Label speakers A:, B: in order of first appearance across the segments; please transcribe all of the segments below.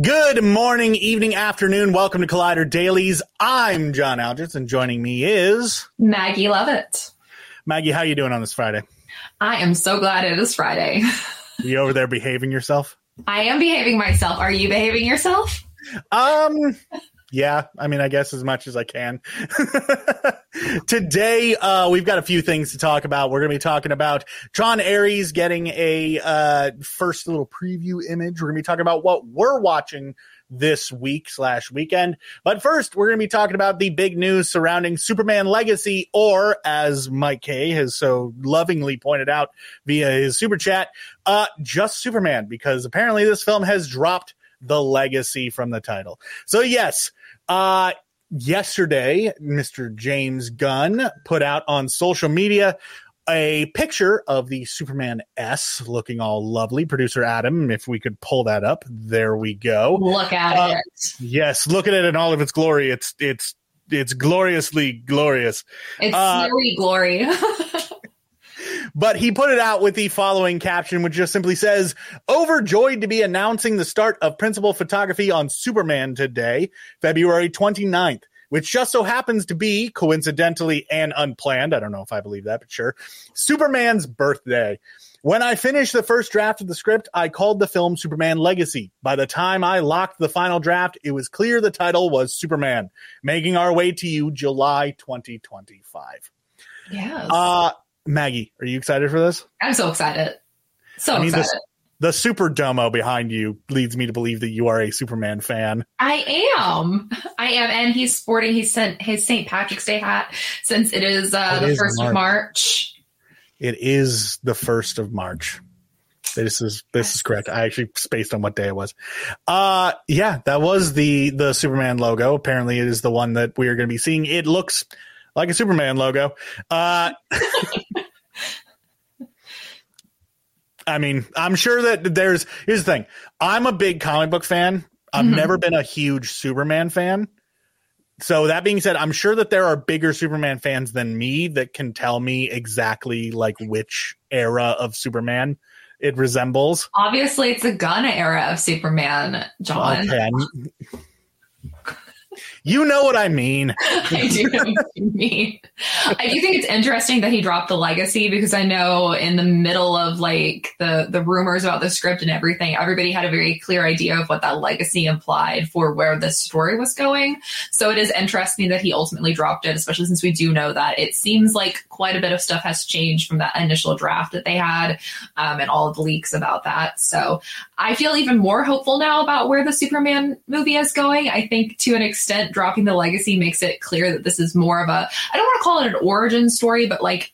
A: Good morning, evening, afternoon. Welcome to Collider Dailies. I'm John Algis, and joining me is
B: Maggie Lovitt.
A: Maggie. How you doing on this Friday?
B: I am so glad it is Friday.
A: you over there behaving yourself?
B: I am behaving myself. Are you behaving yourself?
A: Um, yeah. I mean, I guess as much as I can. Today, uh, we've got a few things to talk about. We're going to be talking about Tron Ares getting a uh, first little preview image. We're going to be talking about what we're watching this week slash weekend. But first, we're going to be talking about the big news surrounding Superman Legacy, or as Mike K has so lovingly pointed out via his super chat, uh, just Superman, because apparently this film has dropped the legacy from the title. So yes, uh, yesterday, Mr. James Gunn put out on social media a picture of the Superman S looking all lovely. Producer Adam, if we could pull that up, there we go.
B: Look at uh, it.
A: Yes, look at it in all of its glory. It's it's it's gloriously glorious.
B: It's uh, snowy glory.
A: but he put it out with the following caption, which just simply says, Overjoyed to be announcing the start of principal photography on Superman today, February 29th which just so happens to be coincidentally and unplanned. I don't know if I believe that, but sure. Superman's birthday. When I finished the first draft of the script, I called the film Superman Legacy. By the time I locked the final draft, it was clear the title was Superman, making our way to you July 2025.
B: Yes.
A: Uh, Maggie, are you excited for this?
B: I'm so excited. So I mean, excited.
A: This, the super domo behind you leads me to believe that you are a Superman fan.
B: I am. I am. And he's sporting he sent his St. Patrick's Day hat since it is uh, it the is first March. of March.
A: It is the first of March. This is this is correct. I actually spaced on what day it was. Uh yeah, that was the the Superman logo. Apparently it is the one that we are going to be seeing. It looks like a Superman logo. Uh I mean, I'm sure that there's here's the thing. I'm a big comic book fan. I've mm-hmm. never been a huge Superman fan. So that being said, I'm sure that there are bigger Superman fans than me that can tell me exactly like which era of Superman it resembles.
B: Obviously, it's a Gunn era of Superman, John. Okay.
A: You know what I mean.
B: I do know mean. I do think it's interesting that he dropped the legacy because I know in the middle of like the the rumors about the script and everything, everybody had a very clear idea of what that legacy implied for where the story was going. So it is interesting that he ultimately dropped it, especially since we do know that it seems like quite a bit of stuff has changed from that initial draft that they had um, and all of the leaks about that. So I feel even more hopeful now about where the Superman movie is going. I think to an extent, dropping the legacy makes it clear that this is more of a, I don't want to call it an origin story, but like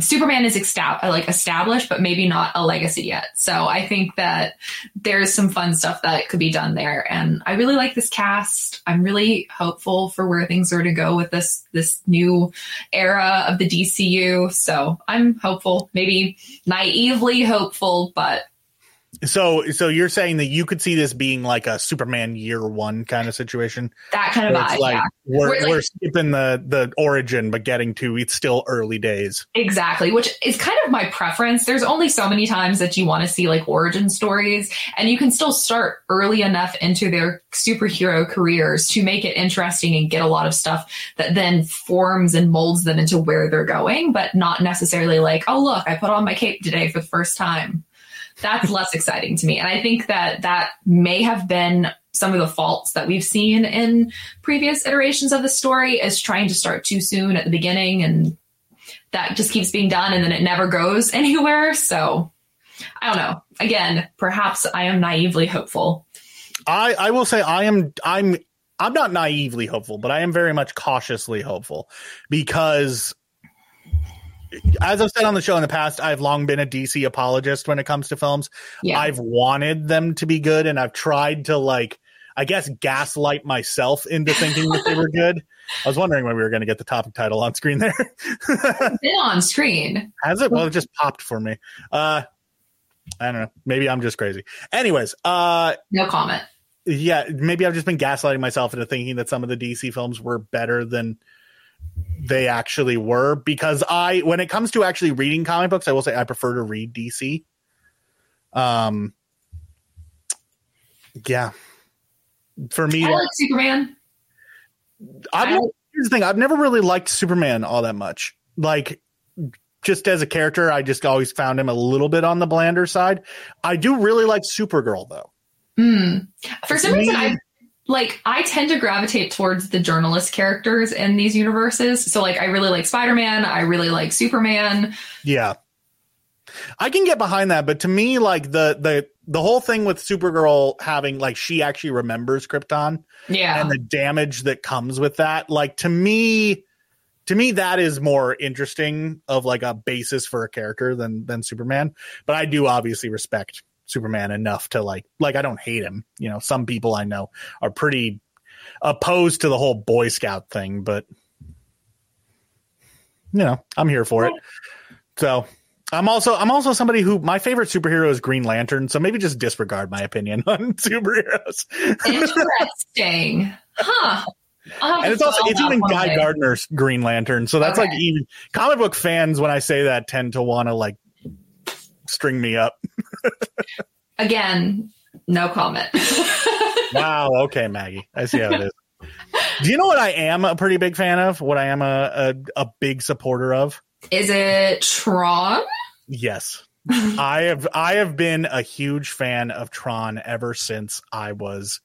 B: Superman is like established, but maybe not a legacy yet. So I think that there's some fun stuff that could be done there. And I really like this cast. I'm really hopeful for where things are to go with this, this new era of the DCU. So I'm hopeful, maybe naively hopeful, but
A: so, so you're saying that you could see this being like a Superman year one kind of situation?
B: That kind of vibe.
A: Like
B: yeah.
A: we're, we're, like, we're skipping the the origin, but getting to it's still early days.
B: Exactly, which is kind of my preference. There's only so many times that you want to see like origin stories, and you can still start early enough into their superhero careers to make it interesting and get a lot of stuff that then forms and molds them into where they're going, but not necessarily like, oh look, I put on my cape today for the first time that's less exciting to me. And I think that that may have been some of the faults that we've seen in previous iterations of the story is trying to start too soon at the beginning and that just keeps being done and then it never goes anywhere. So I don't know. Again, perhaps I am naively hopeful.
A: I, I will say I am I'm I'm not naively hopeful, but I am very much cautiously hopeful because as I've said on the show in the past, I've long been a DC apologist when it comes to films. Yeah. I've wanted them to be good and I've tried to like I guess gaslight myself into thinking that they were good. I was wondering when we were going to get the topic title on screen there.
B: been on screen.
A: Has it? Well, it just popped for me. Uh I don't know. Maybe I'm just crazy. Anyways, uh
B: no comment.
A: Yeah, maybe I've just been gaslighting myself into thinking that some of the DC films were better than they actually were because I when it comes to actually reading comic books, I will say I prefer to read DC. Um yeah. for me,
B: I like Superman.
A: I've
B: I-
A: never, here's the thing: I've never really liked Superman all that much. Like, just as a character, I just always found him a little bit on the blander side. I do really like Supergirl, though.
B: Hmm. For some
A: Me-
B: reason, I like I tend to gravitate towards the journalist characters in these universes. So like I really like Spider Man. I really like Superman.
A: Yeah, I can get behind that, but to me, like the the the whole thing with Supergirl having like she actually remembers Krypton
B: Yeah.
A: and the damage that comes with that, like to me. To me, that is more interesting of like a basis for a character than than Superman. But I do obviously respect Superman enough to like like I don't hate him. You know, some people I know are pretty opposed to the whole Boy Scout thing, but you know, I'm here for it. So I'm also I'm also somebody who my favorite superhero is Green Lantern, so maybe just disregard my opinion on superheroes.
B: Interesting. Huh.
A: And it's also it's even Guy
B: day.
A: Gardner's Green Lantern, so that's like even comic book fans when I say that tend to want to like string me up.
B: Again, no comment.
A: Wow, okay, Maggie, I see how it is. Do you know what I am a pretty big fan of? What I am a a, a big supporter of?
B: Is it Tron?
A: Yes. I have I have been a huge fan of Tron ever since I was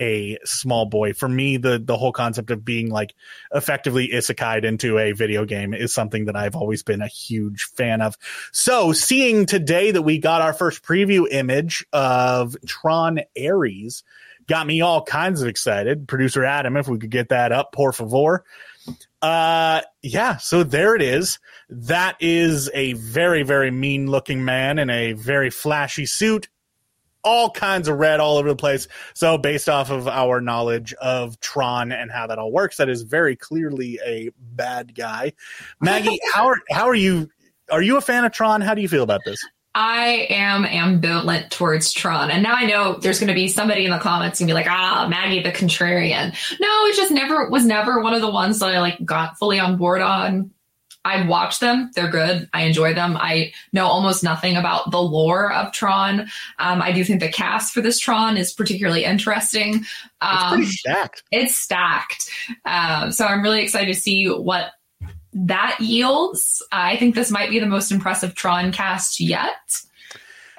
A: a small boy. For me, the the whole concept of being like effectively isekai'd into a video game is something that I've always been a huge fan of. So, seeing today that we got our first preview image of Tron Ares got me all kinds of excited. Producer Adam, if we could get that up, por favor. Uh, yeah, so there it is. That is a very, very mean looking man in a very flashy suit. All kinds of red all over the place. So, based off of our knowledge of Tron and how that all works, that is very clearly a bad guy. Maggie, how are how are you? Are you a fan of Tron? How do you feel about this?
B: I am ambivalent towards Tron. And now I know there's going to be somebody in the comments and be like, ah, Maggie the contrarian. No, it just never was never one of the ones that I like got fully on board on. I watch them. They're good. I enjoy them. I know almost nothing about the lore of Tron. Um, I do think the cast for this Tron is particularly interesting.
A: It's
B: Um,
A: pretty stacked.
B: it's stacked. Um, so I'm really excited to see what that yields. I think this might be the most impressive Tron cast yet.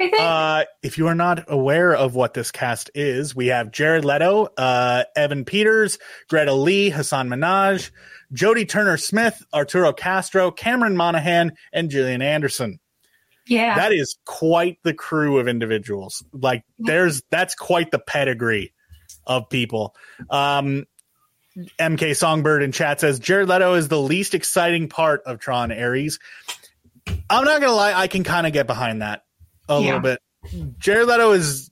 B: I think.
A: Uh, if you are not aware of what this cast is, we have Jared Leto, uh, Evan Peters, Greta Lee, Hasan Minhaj, Jodie Turner Smith, Arturo Castro, Cameron Monaghan, and Gillian Anderson.
B: yeah.
A: That is quite the crew of individuals. Like there's that's quite the pedigree of people. Um MK Songbird in chat says Jared Leto is the least exciting part of Tron Ares. I'm not gonna lie, I can kind of get behind that a
B: Yeah.
A: little bit. Jared Leto is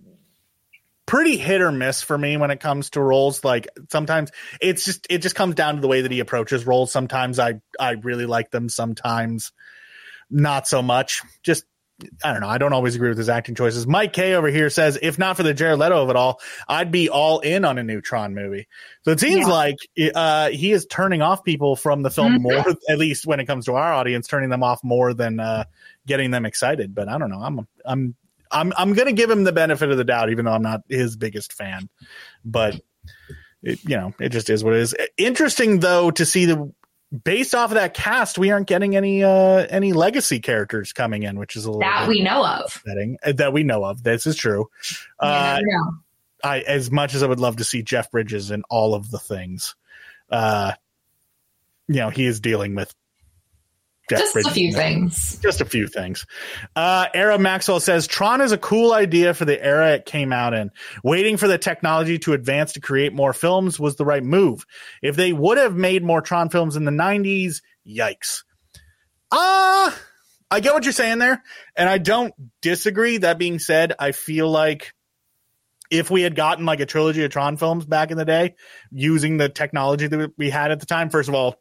A: pretty hit or miss for me when it comes to roles. Like sometimes it's just it just comes down to the way that he approaches roles. Sometimes I I really like them, sometimes not so much. Just I don't know. I don't always agree with his acting choices. Mike K over here says, if not for the Jared Leto of it all, I'd be all in on a new Tron movie. So it seems
B: Yeah.
A: like uh, he is turning off people from the film
B: Mhm.
A: more, at least when it comes to our audience, turning them off more than uh, getting them excited. But I don't know. I'm I'm I'm I'm gonna give him the benefit of the doubt, even though I'm not his biggest fan. But it, you know, it just is what it is. Interesting though to see the based off of that cast, we aren't getting any uh any legacy characters coming in, which is a little
B: that we know of.
A: Uh, that we know of. This is true. Uh,
B: know.
A: I as much as I would love to see Jeff Bridges in all of the things, uh, you know, he is dealing with Jeff
B: Just a few things.
A: Just a few things. Uh, Arrow Maxwell says Tron is a cool idea for the era it came out in. Waiting for the technology to advance to create more films was the right move. If they would have made more Tron films in the 90s, yikes. Ah, I get what you're saying there, and I don't disagree. That being said, I feel like if we had gotten like a trilogy of Tron films back in the day using the technology that we had at the time, first of all,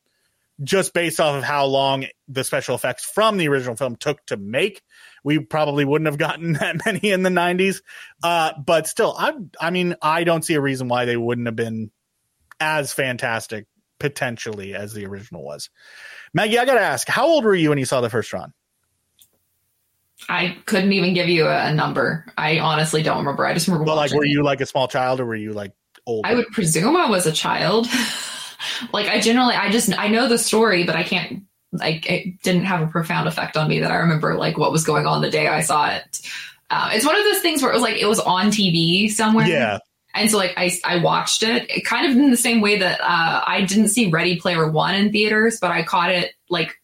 A: just based off of how long the special effects from the original film took to make, we probably wouldn't have gotten that many in the 90s. Uh, but still, I, I mean, I don't see a reason why they wouldn't have been as fantastic potentially as the original was. Maggie, I got to ask, how old were you when you saw the first Tron?
B: I couldn't even give you a, a number. I honestly don't remember. I just remember.
A: Well, like, were
B: it.
A: you like a small child or were you like old?
B: I would presume I was a child. like I generally, I just I know the story, but I can't like it didn't have a profound effect on me that I remember like what was going on the day I saw it. Uh, it's one of those things where it was like it was on TV somewhere.
A: Yeah.
B: And so like I, I watched it, it kind of in the same way that uh, I didn't see Ready Player One in theaters, but I caught it like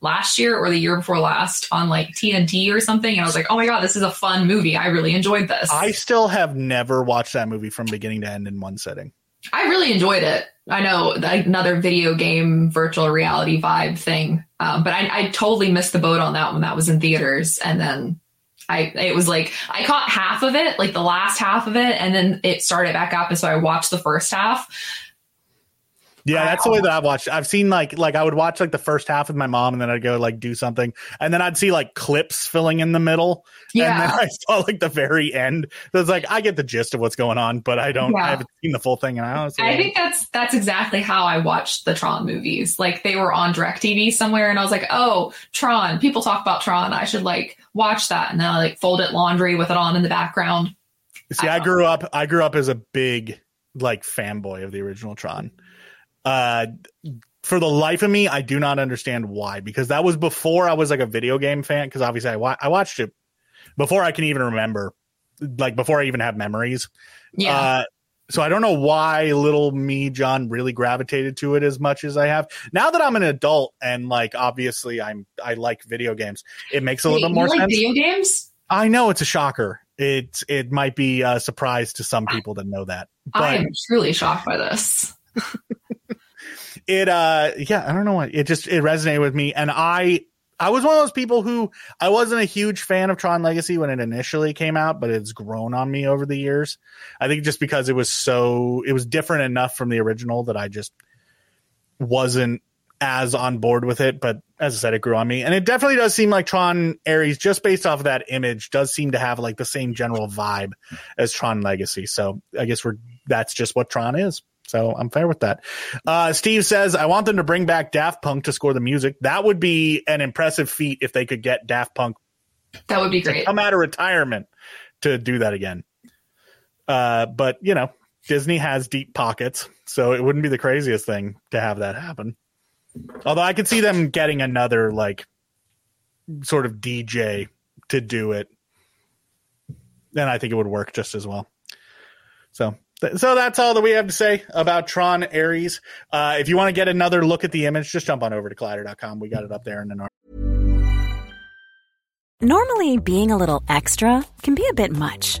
B: last year or the year before last on like TNT or something. And I was like, oh my God, this is a fun movie. I really enjoyed this.
A: I still have never watched that movie from beginning to end in one sitting.
B: I really enjoyed it. I know another video game virtual reality vibe thing, um, but I, I totally missed the boat on that when that was in theaters. And then I it was like I caught half of it, like the last half of it, and then it started back up, and so I watched the first half.
A: Yeah, that's the way that I've watched. I've seen like like I would watch like the first half with my mom, and then I'd go like do something, and then I'd see like clips filling in the middle,
B: Yeah.
A: and then I saw like the very end. So it's like I get the gist of what's going on, but I don't.
B: Yeah.
A: I haven't seen the full thing, and I honestly,
B: I think that's that's exactly how I watched the Tron movies. Like they were on DirecTV somewhere, and I was like, "Oh, Tron! People talk about Tron. I should like watch that." And then I like fold it laundry with it on in the background.
A: See, I grew up. I grew up as a big like fanboy of the original Tron. Uh, for the life of me, I do not understand why. Because that was before I was like a video game fan. Because obviously, I wa- I watched it before I can even remember, like before I even have memories.
B: Yeah,
A: Uh, so I don't know why little me John really gravitated to it as much as I have. Now that I'm an adult and like obviously I'm I like video games, it makes a
B: Wait,
A: little bit more
B: like
A: sense.
B: video games.
A: I know it's a shocker. It it might be a surprise to some people to know that. But I
B: am truly shocked by this.
A: it uh yeah, I don't know what it just it resonated with me and I I was one of those people who I wasn't a huge fan of Tron Legacy when it initially came out, but it's grown on me over the years. I think just because it was so it was different enough from the original that I just wasn't as on board with it. But as I said, it grew on me. And it definitely does seem like Tron Ares, just based off of that image, does seem to have like the same general vibe as Tron Legacy. So I guess we're that's just what Tron is. So I'm fair with that. Uh, Steve says, I want them to bring back Daft Punk to score the music. That would be an impressive feat if they could get Daft Punk
B: That would be great.
A: come out of retirement to do that again. Uh, but you know, Disney has deep pockets, so it wouldn't be the craziest thing to have that happen. Although I could see them getting another like sort of DJ to do it, then I think it would work just as well. So, so that's all that we have to say about Tron Ares. Uh, if you want to get another look at the image, just jump on over to collider.com. We got it up there in an
C: Normally, being a little extra can be a bit much,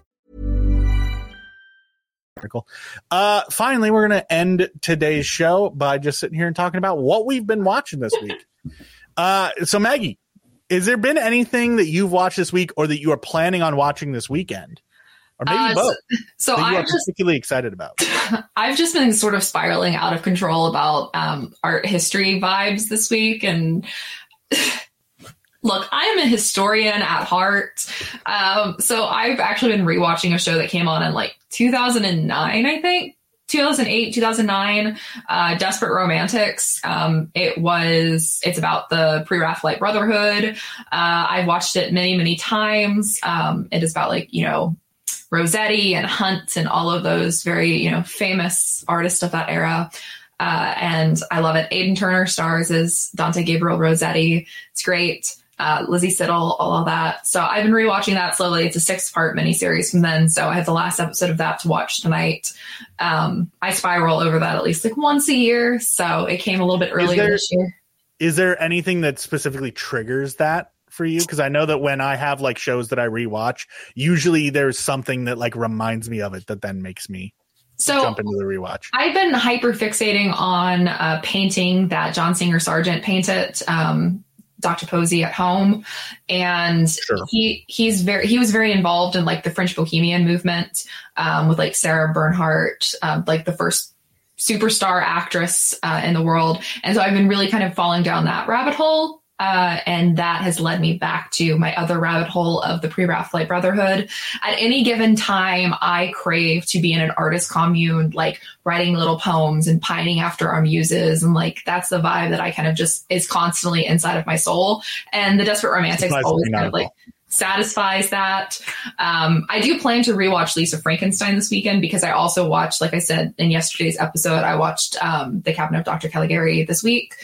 A: Article. Uh, finally, we're going to end today's show by just sitting here and talking about what we've been watching this week. Uh, so, Maggie, has there been anything that you've watched this week or that you are planning on watching this weekend? Or maybe
B: Uh,
A: both
B: So
A: are
B: I'm just
A: particularly excited about.
B: I've just been sort of spiraling out of control about um, art history vibes this week. And look, I am a historian at heart. Um, so I've actually been rewatching a show that came on in like 2009, I think. 2008, 2009, uh, Desperate Romantics. Um, it was, it's about the pre-Raphaelite Brotherhood. Uh, I've watched it many, many times. Um, it is about like, you know, Rossetti and Hunt and all of those very, you know, famous artists of that era. Uh, and I love it. Aidan Turner stars as Dante Gabriel Rossetti. It's great. Uh, Lizzie Siddal, all of that. So I've been rewatching that slowly. It's a six part miniseries from then. So I have the last episode of that to watch tonight. Um, I spiral over that at least like once a year. So it came a little bit earlier
A: there-
B: this year.
A: Is there anything that specifically triggers that for you? Because I know that when I have like shows that I rewatch, usually there's something that like reminds me of it that then makes me
B: So
A: jump into the rewatch.
B: I've been hyper fixating on a painting that John Singer Sargent painted, um, Dr. Pozzi at home, and
A: Sure.
B: he he's very he was very involved in like the French Bohemian movement um, with like Sarah Bernhardt, um, like the first superstar actress uh, in the world. And so I've been really kind of falling down that rabbit hole. Uh, and that has led me back to my other rabbit hole of the pre-Raphaelite Brotherhood. At any given time, I crave to be in an artist commune, like writing little poems and pining after our muses. And like, that's the vibe that I kind of just is constantly inside of my soul. And the Desperate Romantics always kind of like satisfies that. Um, I do plan to rewatch Lisa Frankenstein this weekend because I also watched, like I said in yesterday's episode, I watched um, The Cabinet of Dr. Caligari this week.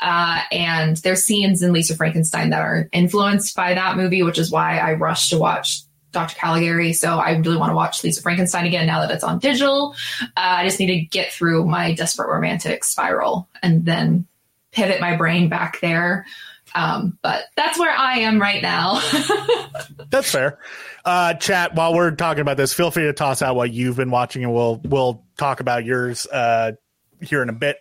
B: Uh, and there's scenes in Lisa Frankenstein that are influenced by that movie, which is why I rushed to watch Dr. Caligari. So I really want to watch Lisa Frankenstein again now that it's on digital. Uh, I just need to get through my desperate romantic spiral and then pivot my brain back there. Um, but that's where I am right now.
A: that's fair. Uh, chat while we're talking about this, feel free to toss out what you've been watching, and we'll we'll talk about yours uh, here in a bit.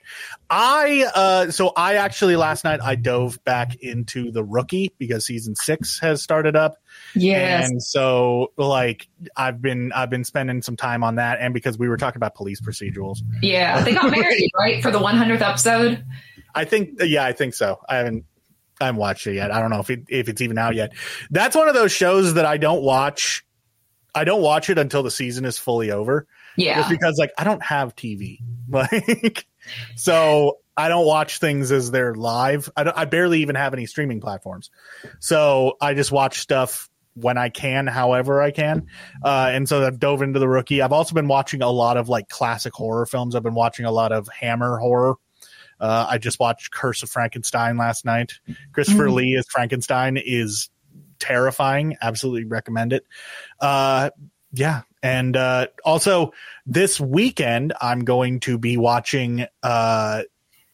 A: I uh so I actually last night I dove back into the rookie because season six has started up.
B: Yes.
A: And so like I've been I've been spending some time on that and because we were talking about police procedurals.
B: Yeah. They got married, right? For the one hundredth episode.
A: I think yeah, I think so. I haven't I haven't watched it yet. I don't know if it, if it's even out yet. That's one of those shows that I don't watch. I don't watch it until the season is fully over.
B: Yeah.
A: Just because like I don't have TV. Like so I don't watch things as they're live. I, I barely even have any streaming platforms. So I just watch stuff when I can, however I can. Uh, and so I've dove into the rookie. I've also been watching a lot of like classic horror films. I've been watching a lot of Hammer horror. Uh, I just watched Curse of Frankenstein last night. Christopher mm-hmm. Lee as Frankenstein is terrifying. Absolutely recommend it. Uh, yeah, and uh, also this weekend, I'm going to be watching uh,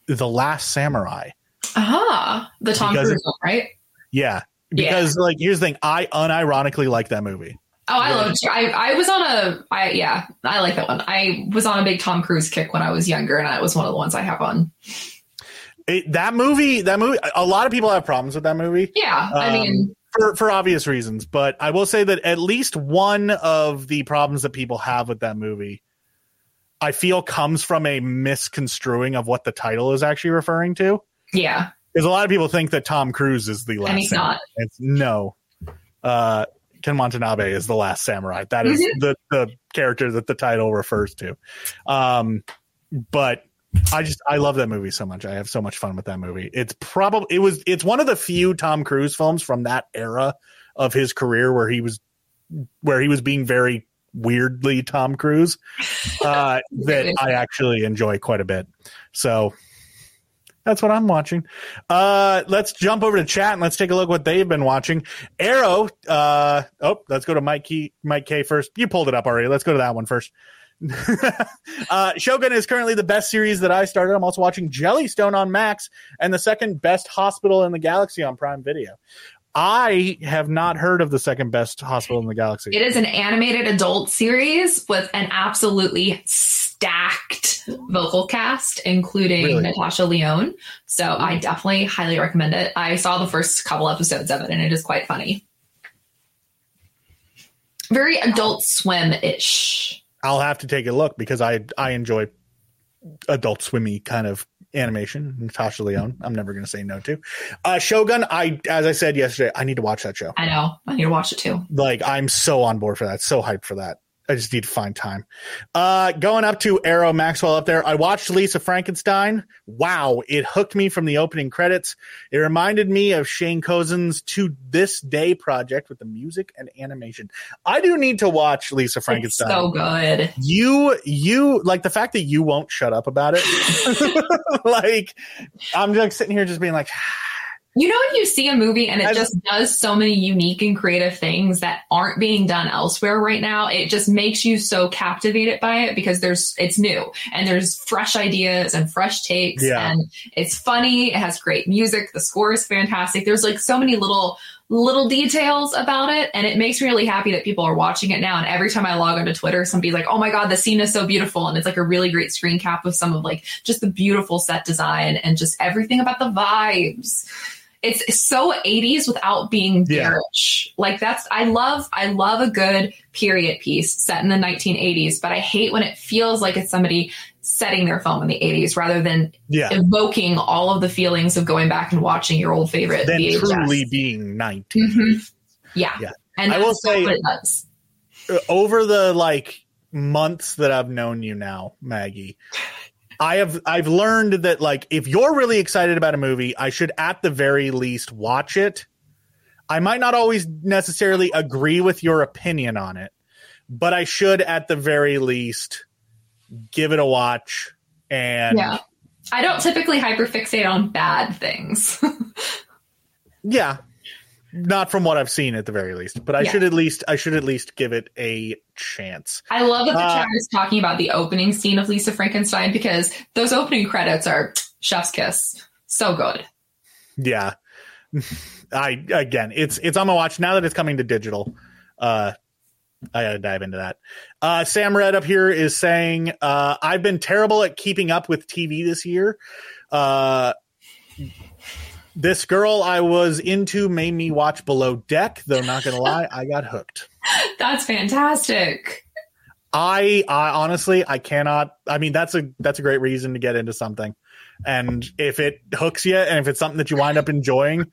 A: The Last Samurai.
B: Ah, the Tom Cruise one, right?
A: Yeah, because yeah. like here's the thing, I unironically like that movie.
B: Oh, I love. I I was on a. I yeah, I like that one. I was on a big Tom Cruise kick when I was younger, and it was one of the ones I have on.
A: It, that movie, that movie, a lot of people have problems with that movie.
B: Yeah, I um, mean,
A: for for obvious reasons. But I will say that at least one of the problems that people have with that movie, I feel, comes from a misconstruing of what the title is actually referring to.
B: Yeah,
A: because a lot of people think that Tom Cruise is the last.
B: And he's
A: samurai.
B: not.
A: It's no. Uh, Ken Watanabe is the last samurai. That is mm-hmm. the the character that the title refers to. Um, but I just I love that movie so much. I have so much fun with that movie. It's probably it was it's one of the few Tom Cruise films from that era of his career where he was where he was being very weirdly Tom Cruise uh, that I actually enjoy quite a bit. So that's what I'm watching. Uh, let's jump over to chat and let's take a look what they've been watching. Arrow. Uh, oh, let's go to Mike Key, Mike K first. You pulled it up already. Let's go to that one first. uh, Shogun is currently the best series that I started. I'm also watching Jellystone on Max and the second best hospital in the galaxy on Prime Video. I have not heard of the second best hospital in the galaxy.
B: It is an animated adult series with an absolutely stacked vocal cast, including really? Natasha Lyonne. So mm-hmm. I definitely highly recommend it. I saw the first couple episodes of it and it is quite funny. Very adult swim ish.
A: I'll have to take a look because I I enjoy adult swimmy kind of animation. Natasha Lyonne, I'm never going to say no to. Uh, Shogun, I as I said yesterday, I need to watch that show.
B: I know, I need to watch it too.
A: Like I'm so on board for that, so hyped for that. I just need to find time. Uh, going up to Arrow Maxwell up there. I watched Lisa Frankenstein. Wow, it hooked me from the opening credits. It reminded me of Shane Koyczan's To This Day project with the music and animation. I do need to watch Lisa Frankenstein.
B: It's so good.
A: You, you like the fact that you won't shut up about it. like, I'm just sitting here just being like,
B: you know, when you see a movie and it just does so many unique and creative things that aren't being done elsewhere right now, it just makes you so captivated by it because there's it's new and there's fresh ideas and fresh takes yeah. and it's funny. It has great music. The score is fantastic. There's like so many little little details about it and it makes me really happy that people are watching it now. And every time i log onto twitter somebody's like oh my god the scene is so beautiful. And it's like a really great screen cap of some of like just the beautiful set design and just everything about the vibes it's so 80s without being
A: Yeah.
B: garish. Like that's I love I love a good period piece set in the 1980s, but I hate when it feels like it's somebody setting their film in the 80s rather than
A: Yeah.
B: evoking all of the feelings of going back and watching your old favorite
A: Then
B: VHS.
A: truly being 19.
B: Mhm. Yeah.
A: Yeah.
B: And
A: I will say-
B: what it does.
A: over the like months that I've known you now, Maggie, I have I've learned that like if you're really excited about a movie, I should at the very least watch it. I might not always necessarily agree with your opinion on it, but I should at the very least give it a watch and
B: Yeah. I don't typically hyperfixate on bad things.
A: yeah, not from what I've seen at the very least, but I
B: Yeah.
A: should at least I should at least give it a chance.
B: I love that the
A: Uh,
B: chat is talking about the opening scene of Lisa Frankenstein because those opening credits are chef's kiss. So good.
A: Yeah. I again, it's it's on my watch now that it's coming to digital. Uh I gotta dive into that. Uh Sam Red up here is saying, uh, I've been terrible at keeping up with TV this year. Uh this girl I was into made me watch Below Deck, though not gonna lie, I got hooked.
B: That's fantastic.
A: I, I honestly I cannot I mean that's a that's a great reason to get into something. And if it hooks you and if it's something that you wind up enjoying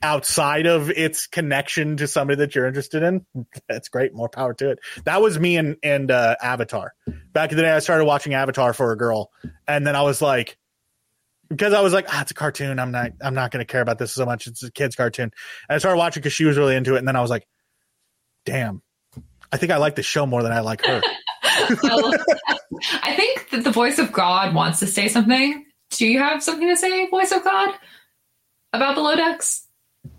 A: outside of its connection to somebody that you're interested in, that's great. More power to it. That was me and and uh, Avatar. Back in the day I started watching Avatar for a girl and then I was like because I was like, ah, it's a cartoon. I'm not I'm not gonna care about this so much. It's a kid's cartoon. And I started watching because she was really into it, and then I was like, damn, I think I like the show more than I like her.
B: I. I think that the voice of God wants to say something. Do you have something to say, voice of God, about the Lodex?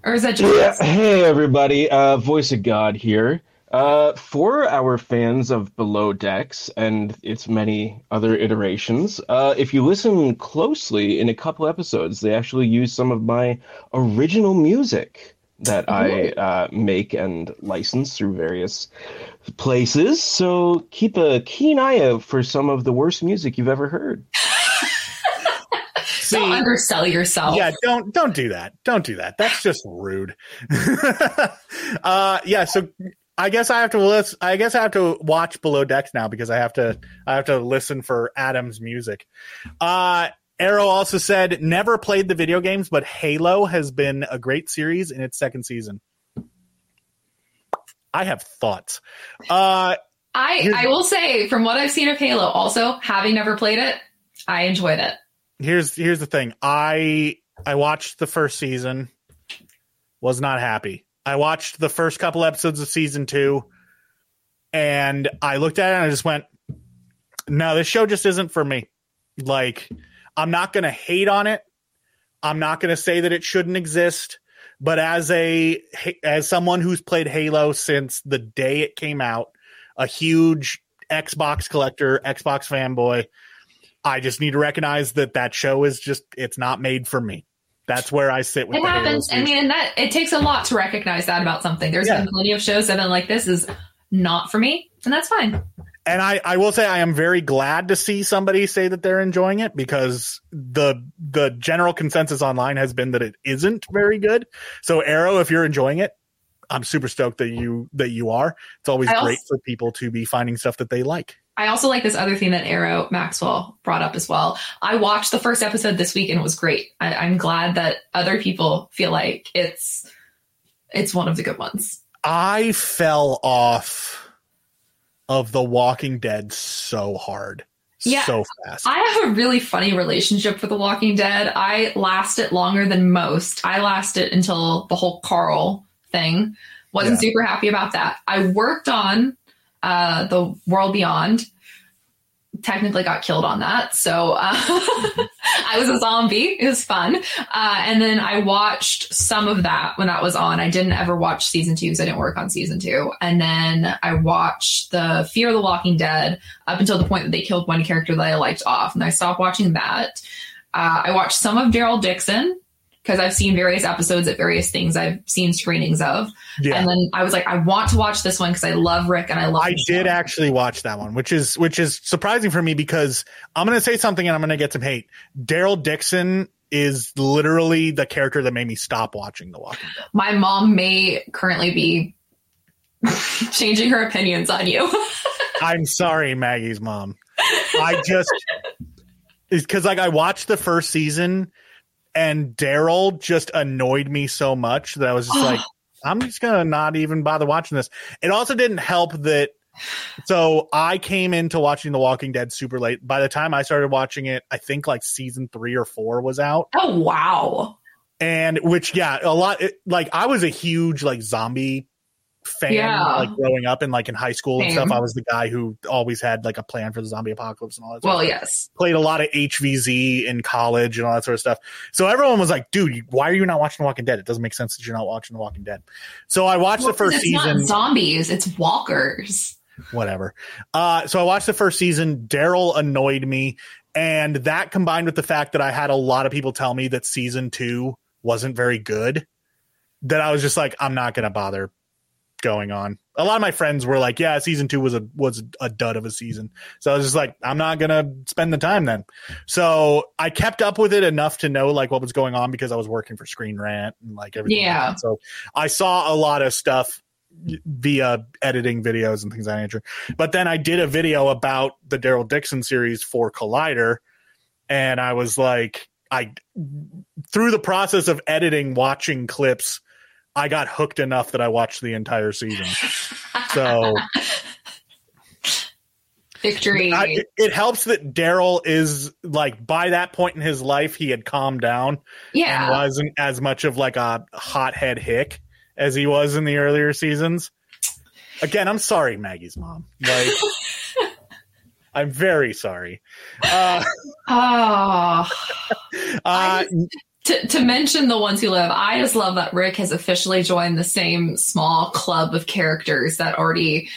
B: Or is that just
D: Yeah, hey everybody, uh, Voice of God here. Uh, for our fans of Below Decks and its many other iterations, uh, if you listen closely in a couple episodes, they actually use some of my original music that I uh, make and license through various places. So keep a keen eye out for some of the worst music you've ever heard.
A: See,
B: don't undersell yourself?
A: yeah, don't don't do that. Don't do that. That's just rude. uh, yeah. So I guess I have to listen. I guess I have to watch Below Decks now because I have to. I have to listen for Adam's music. Uh, Arrow also said never played the video games, but Halo has been a great series in its second season. I have thoughts. Uh,
B: I I will say from what I've seen of Halo, also having never played it, I enjoyed it.
A: here's here's the thing. I I watched the first season, was not happy. I watched the first couple episodes of season two, and I looked at it and I just went, "No, this show just isn't for me." Like, I'm not gonna hate on it. I'm not gonna say that it shouldn't exist. But as a as someone who's played Halo since the day it came out, a huge Xbox collector, Xbox fanboy, I just need to recognize that that show is just it's not made for me. That's where I sit with
B: It happens. I mean, that it takes a lot to recognize that about something. There's
A: Yeah.
B: been plenty of shows that have been like, "This is not for me," and that's fine.
A: and I, I will say I am very glad to see somebody say that they're enjoying it because the the general consensus online has been that it isn't very good. So Arrow, if you're enjoying it, I'm super stoked that you that you are. It's always
B: also-
A: great for people to be finding stuff that they like.
B: I also like this other thing that Arrow Maxwell brought up as well. I watched the first episode this week and it was great. I, I'm glad that other people feel like it's it's one of the good ones.
A: I fell off of The Walking Dead so hard.
B: Yeah.
A: So fast.
B: I have a really funny relationship with The Walking Dead. I lasted longer than most. I lasted until the whole Carl thing. Wasn't
A: Yeah.
B: super happy about that. I worked on uh, the World Beyond. Technically got killed on that, so uh, I was a zombie. It was fun, uh, and then I watched some of that when that was on. I didn't ever watch season two because I didn't work on season two, and then I watched the Fear of the Walking Dead up until the point that they killed one character that I liked off, and I stopped watching that. Uh, I watched some of Daryl Dixon because I've seen various episodes at various things I've seen screenings of.
A: Yeah.
B: And then I was like, I want to watch this one because I love Rick and I love.
A: I did
B: show.
A: actually watch that one, which is which is surprising for me because I'm going to say something and I'm going to get some hate. Daryl Dixon is literally the character that made me stop watching The Walking Dead.
B: My mom may currently be changing her opinions on you.
A: I'm sorry, Maggie's mom. I just is because like I watched the first season and Daryl just annoyed me so much that I was just like, I'm just gonna not even bother watching this. It also didn't help that so I came into watching The Walking Dead super late. By the time I started watching it, I think like season three or four was out.
B: oh wow.
A: And which, yeah, a lot it, like I was a huge like zombie fan
B: Yeah.
A: like growing up and like in high school and stuff. I was the guy who always had like a plan for the zombie apocalypse and all that.
B: Well,
A: stuff.
B: yes.
A: played a lot of HVZ in college and all that sort of stuff. So everyone was like, "Dude, why are you not watching The Walking Dead? It doesn't make sense that you're not watching The Walking Dead." So I watched
B: Well,
A: the first
B: it's
A: season.
B: not zombies, it's walkers.
A: whatever. Uh, so I watched the first season. Daryl annoyed me, and that combined with the fact that I had a lot of people tell me that season two wasn't very good, that I was just like, I'm not gonna bother going on. A lot of my friends were like, "Yeah, season two was a was a dud of a season," so I was just like, "I'm not gonna spend the time then." So I kept up with it enough to know like what was going on because I was working for Screen Rant and like everything.
B: Yeah.
A: that. So I saw a lot of stuff via editing videos and things of that nature. But then I did a video about the Daryl Dixon series for Collider, and I was like, I through the process of editing, watching clips, I got hooked enough that I watched the entire season. So
B: Victory.
A: I, it, it helps that Daryl is like by that point in his life, he had calmed down
B: Yeah, and
A: wasn't as much of like a hothead hick as he was in the earlier seasons. Again, I'm sorry, Maggie's mom. Like, I'm very sorry. Uh,
B: Oh.
A: uh,
B: to, to mention the ones who live, I just love that Rick has officially joined the same small club of characters that already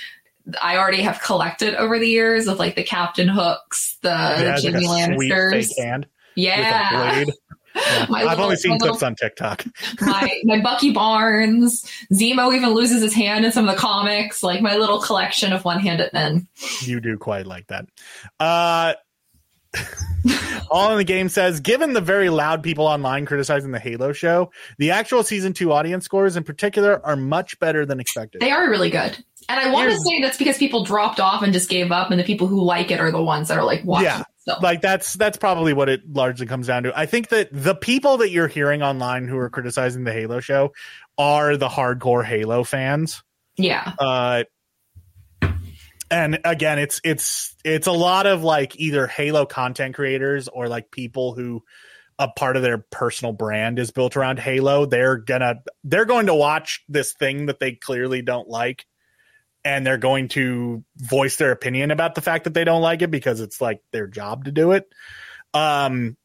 B: I already have collected over the years of like the Captain Hooks, the
A: he has, like,
B: Jamie
A: a sweet
B: Lannisters.
A: fake hand with a
B: Yeah.
A: blade. Yeah. I've
B: little-
A: only seen
B: little-
A: clips on TikTok.
B: my my Bucky Barnes, Zemo even loses his hand in some of the comics, like my little collection of one-handed men.
A: You do quite like that. Uh, All in the game says, given the very loud people online criticizing the Halo show, the actual season two audience scores in particular are much better than expected.
B: They are really good. And I want to say that's because people dropped off and just gave up, and the people who like it are the ones that are like watching.
A: Yeah.
B: still.
A: like that's that's probably what it largely comes down to. I think that the people that you're hearing online who are criticizing the Halo show are the hardcore Halo fans.
B: yeah.
A: Uh and again, it's it's it's a lot of like either Halo content creators or like people who a part of their personal brand is built around Halo. They're gonna they're going to watch this thing that they clearly don't like and they're going to voice their opinion about the fact that they don't like it because it's like their job to do it. Um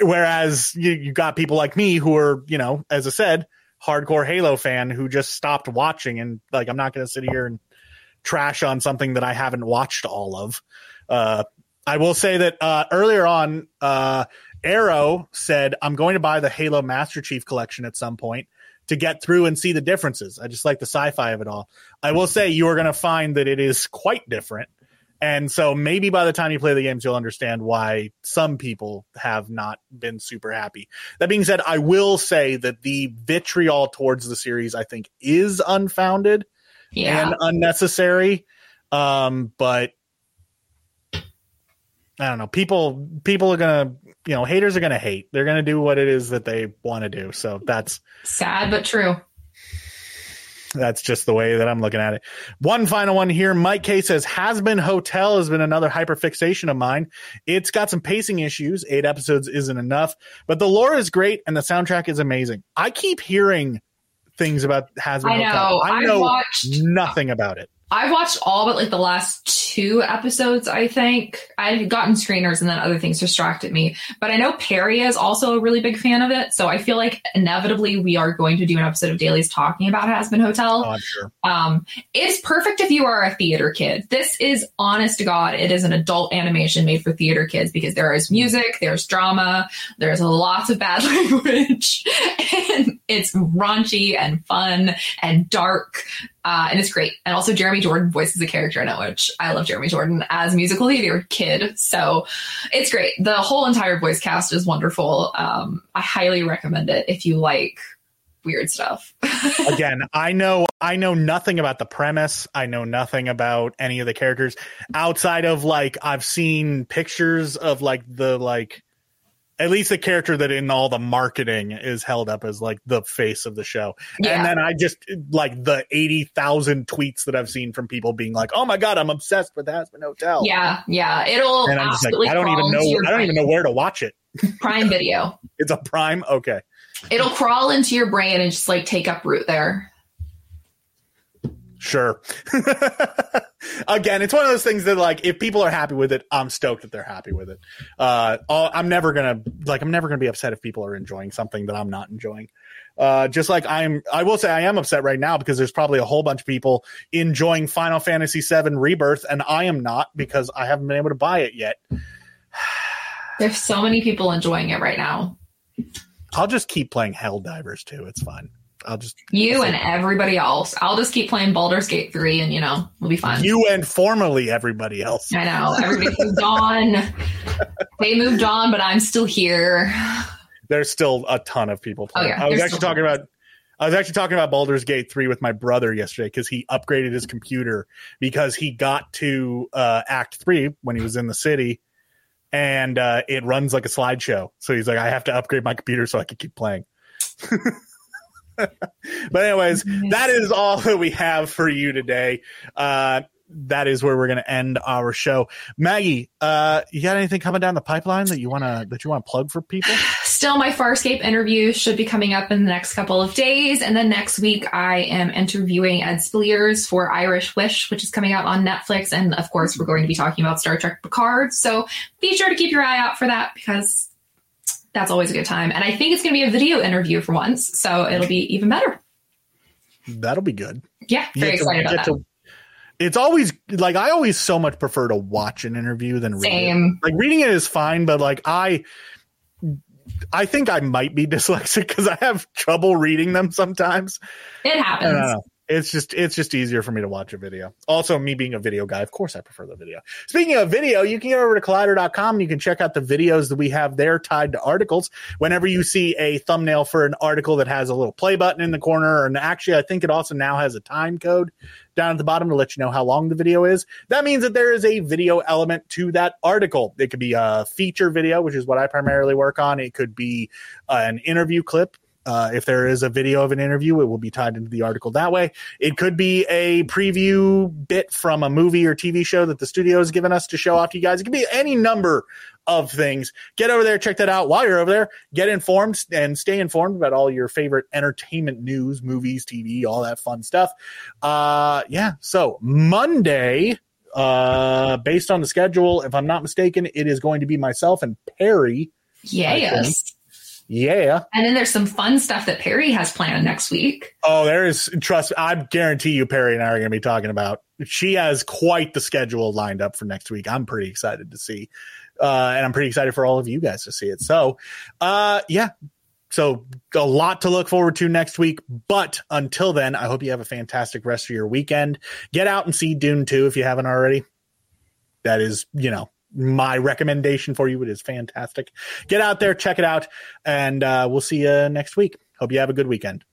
A: whereas you, you got people like me who are, you know, as I said, hardcore Halo fan who just stopped watching and like I'm not to sit here and trash on something that I haven't watched all of. Uh, I will say that uh, earlier on, uh, Arrow said, I'm going to buy the Halo Master Chief collection at some point to get through and see the differences. I just like the sci fi of it all. I will say you are going to find that it is quite different. And so maybe by the time you play the games, you'll understand why some people have not been super happy. That being said, I will say that the vitriol towards the series, I think, is unfounded
B: Yeah.
A: and unnecessary. Um, but I don't know. People people are gonna you know, haters are gonna hate. They're gonna do what it is that they want to do. So that's
B: Sad but true.
A: that's just the way that I'm looking at it. One final one here. Mike K says Hazbin Hotel has been another hyperfixation of mine. It's got some pacing issues. Eight episodes isn't enough, but the lore is great and the soundtrack is amazing. I keep hearing things about Hazbin
B: I
A: Hotel.
B: know.
A: I
B: I
A: know
B: watched
A: nothing about it.
B: I've watched all but like the last two episodes, I think. I've gotten screeners and then other things distracted me. But I know Perry is also a really big fan of it. So I feel like inevitably we are going to do an episode of Dailies talking about Hazbin Hotel.
A: Oh, sure.
B: Um, it's perfect if you are a theater kid. This is honest to God, it is an adult animation made for theater kids because there is music, there's drama, there's lots of bad language, and it's raunchy and fun and dark. Uh, and it's great. And also Jeremy Jordan voices a character in it, which I love Jeremy Jordan as musical theater kid. So it's great. The whole entire voice cast is wonderful. Um, I highly recommend it if you like weird stuff.
A: Again, I know I know nothing about the premise. I know nothing about any of the characters outside of like I've seen pictures of like the like at least the character that in all the marketing is held up as like the face of the show.
B: Yeah.
A: And then I just like the 80,000 tweets that I've seen from people being like, "Oh my god, I'm obsessed with The Hazbin Hotel."
B: yeah, yeah. It'll
A: And I'm just like, I don't even know I don't even know where to watch it.
B: Prime Video.
A: It's a Prime. Okay.
B: It'll crawl into your brain and just like take up root there.
A: Sure. Again, it's one of those things that like if people are happy with it, I'm stoked that they're happy with it. Uh, I'm never gonna like I'm never gonna be upset if people are enjoying something that I'm not enjoying. Uh, just like I'm, I will say I am upset right now because there's probably a whole bunch of people enjoying Final Fantasy VII Rebirth, and I am not because I haven't been able to buy it yet.
B: There's so many people enjoying it right now.
A: I'll just keep playing Helldivers 2. It's fine. I'll just
B: You and everybody else. I'll just keep playing Baldur's Gate 3 and you know, we'll be fine.
A: you and formerly everybody else.
B: I know. Everybody moved on. They moved on, but I'm still here.
A: there's still a ton of people playing.
B: Oh, yeah,
A: I was
B: there's
A: actually talking about I was actually talking about Baldur's Gate 3 with my brother yesterday because he upgraded his computer because he got to uh, Act 3 when he was in the city and uh, it runs like a slideshow. So he's like, I have to upgrade my computer so I can keep playing. but anyways, that is all that we have for you today. Uh, that is where we're going to end our show. Maggie, uh, you got anything coming down the pipeline that you want to that you want to plug for people?
B: Still, my Farscape interview should be coming up in the next couple of days. And then next week, I am interviewing Ed Speleers for Irish Wish, which is coming out on Netflix. And of course, we're going to be talking about Star Trek Picard. So be sure to keep your eye out for that because that's always a good time. And I think it's going to be a video interview for once. So it'll be even better.
A: That'll be good.
B: Yeah, very
A: to-
B: excited about that.
A: to- it's always like I always so much prefer to watch an interview than read it. Like reading it is fine, but like I I think I might be dyslexic because I have trouble reading them sometimes.
B: It happens.
A: It's just it's just easier for me to watch a video. Also, me being a video guy, of course I prefer the video. Speaking of video, you can get over to collider.com and you can check out the videos that we have there tied to articles. Whenever you see a thumbnail for an article that has a little play button in the corner, and actually I think it also now has a time code down at the bottom to let you know how long the video is. That means that there is a video element to that article. It could be a feature video, which is what I primarily work on. It could be uh, an interview clip. Uh, if there is a video of an interview, it will be tied into the article that way. It could be a preview bit from a movie or TV show that the studio has given us to show off to you guys. It could be any number of things. Get over there, check that out. While you're over there, get informed and stay informed about all your favorite entertainment news, movies, TV, all that fun stuff. Uh, yeah. So Monday, uh, based on the schedule, if I'm not mistaken, it is going to be myself and Perry.
B: Yes.
A: Yeah.
B: And then there's some fun stuff that Perry has planned next week.
A: Oh, there is trust. I guarantee you, Perry and I are going to be talking about. She has quite the schedule lined up for next week. I'm pretty excited to see, uh, and I'm pretty excited for all of you guys to see it. So, uh, yeah. So a lot to look forward to next week. But until then, I hope you have a fantastic rest of your weekend. Get out and see Dune 2 if you haven't already. That is, you know, my recommendation for you. It is fantastic. Get out there, check it out, and uh, we'll see you next week. Hope you have a good weekend.